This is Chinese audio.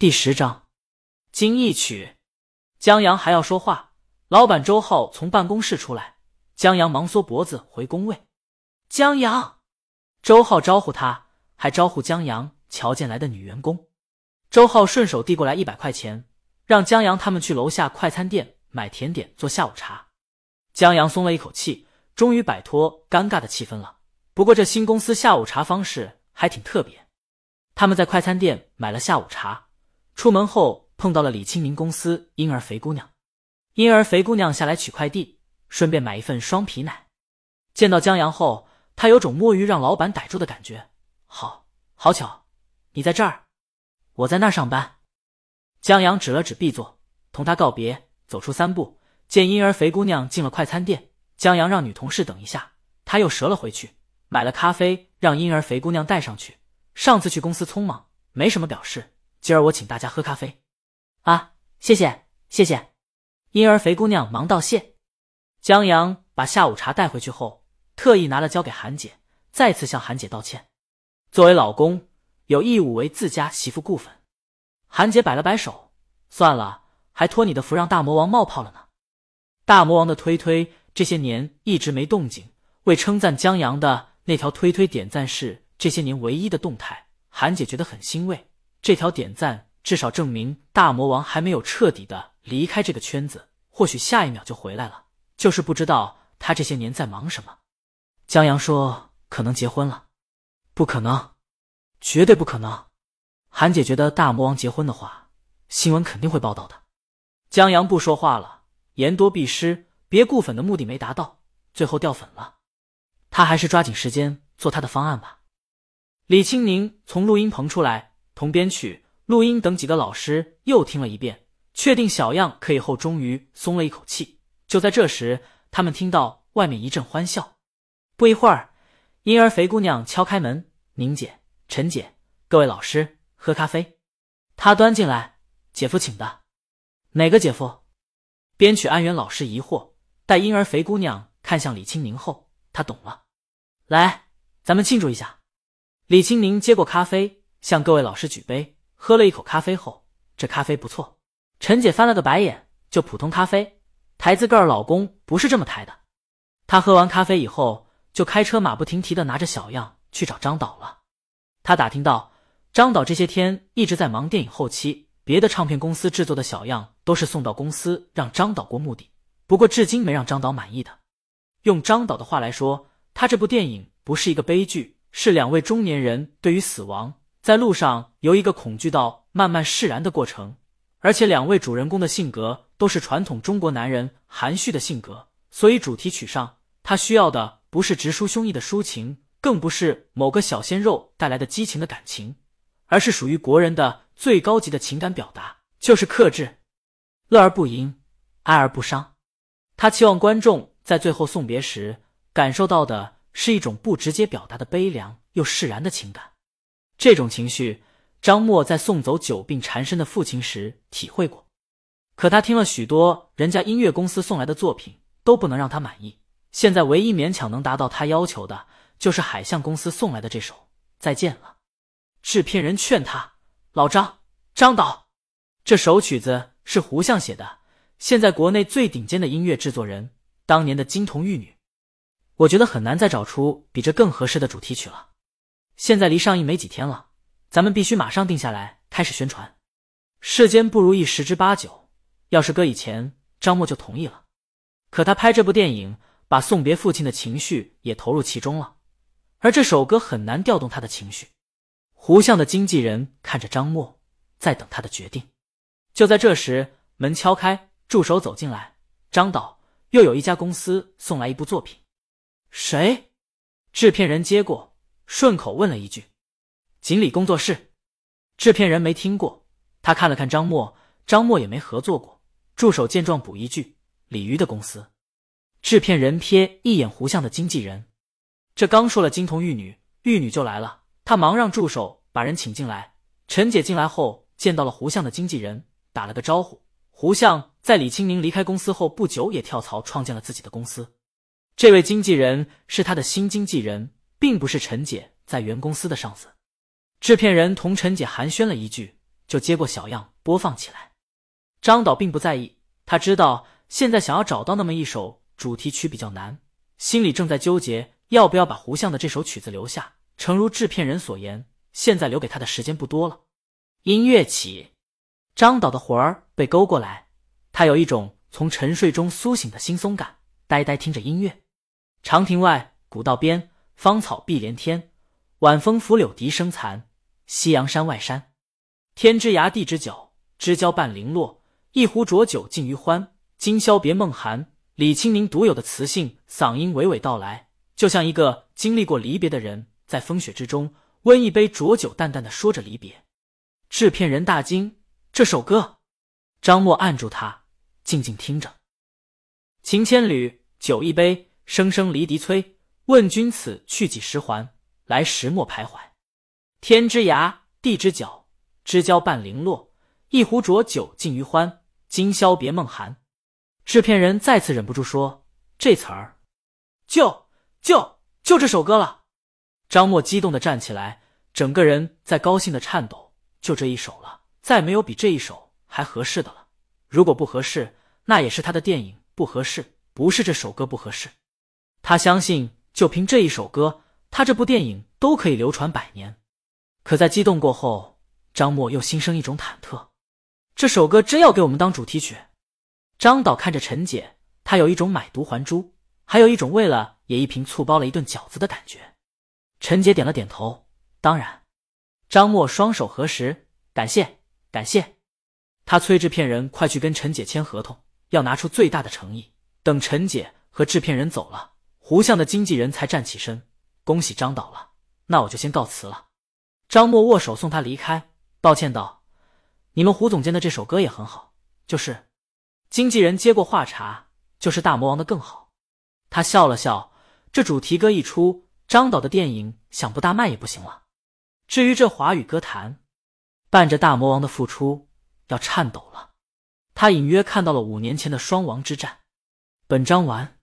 第十章，金一曲。江阳还要说话，老板周浩从办公室出来，江阳忙缩脖子回工位。江阳，周浩招呼他，还招呼江阳瞧见来的女员工。周浩顺手递过来一百块钱，让江阳他们去楼下快餐店买甜点做下午茶。江阳松了一口气，终于摆脱尴尬的气氛了。不过这新公司下午茶方式还挺特别，他们在快餐店买了下午茶。出门后碰到了李清明公司婴儿肥姑娘，婴儿肥姑娘下来取快递，顺便买一份双皮奶。见到江阳后，他有种摸鱼让老板逮住的感觉。好，好巧，你在这儿，我在那儿上班。江阳指了指 B 座，同他告别，走出三步，见婴儿肥姑娘进了快餐店，江阳让女同事等一下，他又折了回去，买了咖啡让婴儿肥姑娘带上去。上次去公司匆忙，没什么表示。今儿我请大家喝咖啡，啊，谢谢谢谢。婴儿肥姑娘忙道谢。江阳把下午茶带回去后，特意拿了交给韩姐，再次向韩姐道歉。作为老公，有义务为自家媳妇顾粉。韩姐摆了摆手，算了，还托你的福让大魔王冒泡了呢。大魔王的推推这些年一直没动静，为称赞江阳的那条推推点赞是这些年唯一的动态，韩姐觉得很欣慰。这条点赞至少证明大魔王还没有彻底的离开这个圈子，或许下一秒就回来了。就是不知道他这些年在忙什么。江阳说：“可能结婚了，不可能，绝对不可能。”韩姐觉得大魔王结婚的话，新闻肯定会报道的。江阳不说话了，言多必失，别顾粉的目的没达到，最后掉粉了。他还是抓紧时间做他的方案吧。李青宁从录音棚出来。同编曲、录音等几个老师又听了一遍，确定小样可以后，终于松了一口气。就在这时，他们听到外面一阵欢笑。不一会儿，婴儿肥姑娘敲开门：“宁姐、陈姐，各位老师，喝咖啡。”她端进来：“姐夫请的。”“哪个姐夫？”编曲安源老师疑惑。待婴儿肥姑娘看向李青宁后，他懂了：“来，咱们庆祝一下。”李青宁接过咖啡。向各位老师举杯，喝了一口咖啡后，这咖啡不错。陈姐翻了个白眼，就普通咖啡，抬自个儿老公不是这么抬的。她喝完咖啡以后，就开车马不停蹄的拿着小样去找张导了。他打听到，张导这些天一直在忙电影后期，别的唱片公司制作的小样都是送到公司让张导过目的，不过至今没让张导满意的。用张导的话来说，他这部电影不是一个悲剧，是两位中年人对于死亡。在路上由一个恐惧到慢慢释然的过程，而且两位主人公的性格都是传统中国男人含蓄的性格，所以主题曲上他需要的不是直抒胸臆的抒情，更不是某个小鲜肉带来的激情的感情，而是属于国人的最高级的情感表达，就是克制，乐而不淫，哀而不伤。他期望观众在最后送别时感受到的是一种不直接表达的悲凉又释然的情感。这种情绪，张默在送走久病缠身的父亲时体会过。可他听了许多人家音乐公司送来的作品，都不能让他满意。现在唯一勉强能达到他要求的，就是海象公司送来的这首《再见了》。制片人劝他：“老张，张导，这首曲子是胡相写的，现在国内最顶尖的音乐制作人，当年的金童玉女，我觉得很难再找出比这更合适的主题曲了。”现在离上映没几天了，咱们必须马上定下来开始宣传。世间不如意十之八九，要是搁以前，张默就同意了。可他拍这部电影，把送别父亲的情绪也投入其中了，而这首歌很难调动他的情绪。胡相的经纪人看着张默，在等他的决定。就在这时，门敲开，助手走进来：“张导，又有一家公司送来一部作品。”谁？制片人接过。顺口问了一句：“锦鲤工作室。”制片人没听过，他看了看张默，张默也没合作过。助手见状补一句：“鲤鱼的公司。”制片人瞥一眼胡相的经纪人，这刚说了金童玉女，玉女就来了。他忙让助手把人请进来。陈姐进来后见到了胡相的经纪人，打了个招呼。胡相在李清明离开公司后不久也跳槽创建了自己的公司。这位经纪人是他的新经纪人。并不是陈姐在原公司的上司，制片人同陈姐寒暄了一句，就接过小样播放起来。张导并不在意，他知道现在想要找到那么一首主题曲比较难，心里正在纠结要不要把胡相的这首曲子留下。诚如制片人所言，现在留给他的时间不多了。音乐起，张导的魂儿被勾过来，他有一种从沉睡中苏醒的轻松感，呆呆听着音乐。长亭外，古道边，芳草碧连天，晚风拂柳笛声残。夕阳山外山，天之涯，地之角，知交半零落。一壶浊酒尽余欢，今宵别梦寒。李清明独有的磁性嗓音娓娓道来，就像一个经历过离别的人，在风雪之中温一杯浊酒，淡淡的说着离别。制片人大惊，这首歌。张默按住他，静静听着。情千缕，酒一杯，声声离笛催。问君此去几时还？来时莫徘徊。天之涯，地之角，知交半零落。一壶浊酒尽余欢，今宵别梦寒。制片人再次忍不住说：“这词儿，就就就这首歌了。”张默激动的站起来，整个人在高兴的颤抖。就这一首了，再没有比这一首还合适的了。如果不合适，那也是他的电影不合适，不是这首歌不合适。他相信，就凭这一首歌，他这部电影都可以流传百年。可在激动过后，张默又心生一种忐忑。这首歌真要给我们当主题曲？张导看着陈姐，他有一种买椟还珠，还有一种为了也一瓶醋包了一顿饺子的感觉。陈姐点了点头，当然。张默双手合十，感谢感谢。他催制片人快去跟陈姐签合同，要拿出最大的诚意。等陈姐和制片人走了，胡相的经纪人才站起身，恭喜张导了。那我就先告辞了。张默握手送他离开，抱歉道：“你们胡总监的这首歌也很好，就是……”经纪人接过话茬：“就是大魔王的更好。”他笑了笑，这主题歌一出，张导的电影想不大卖也不行了。至于这华语歌坛，伴着大魔王的复出，要颤抖了。他隐约看到了五年前的双王之战。本章完。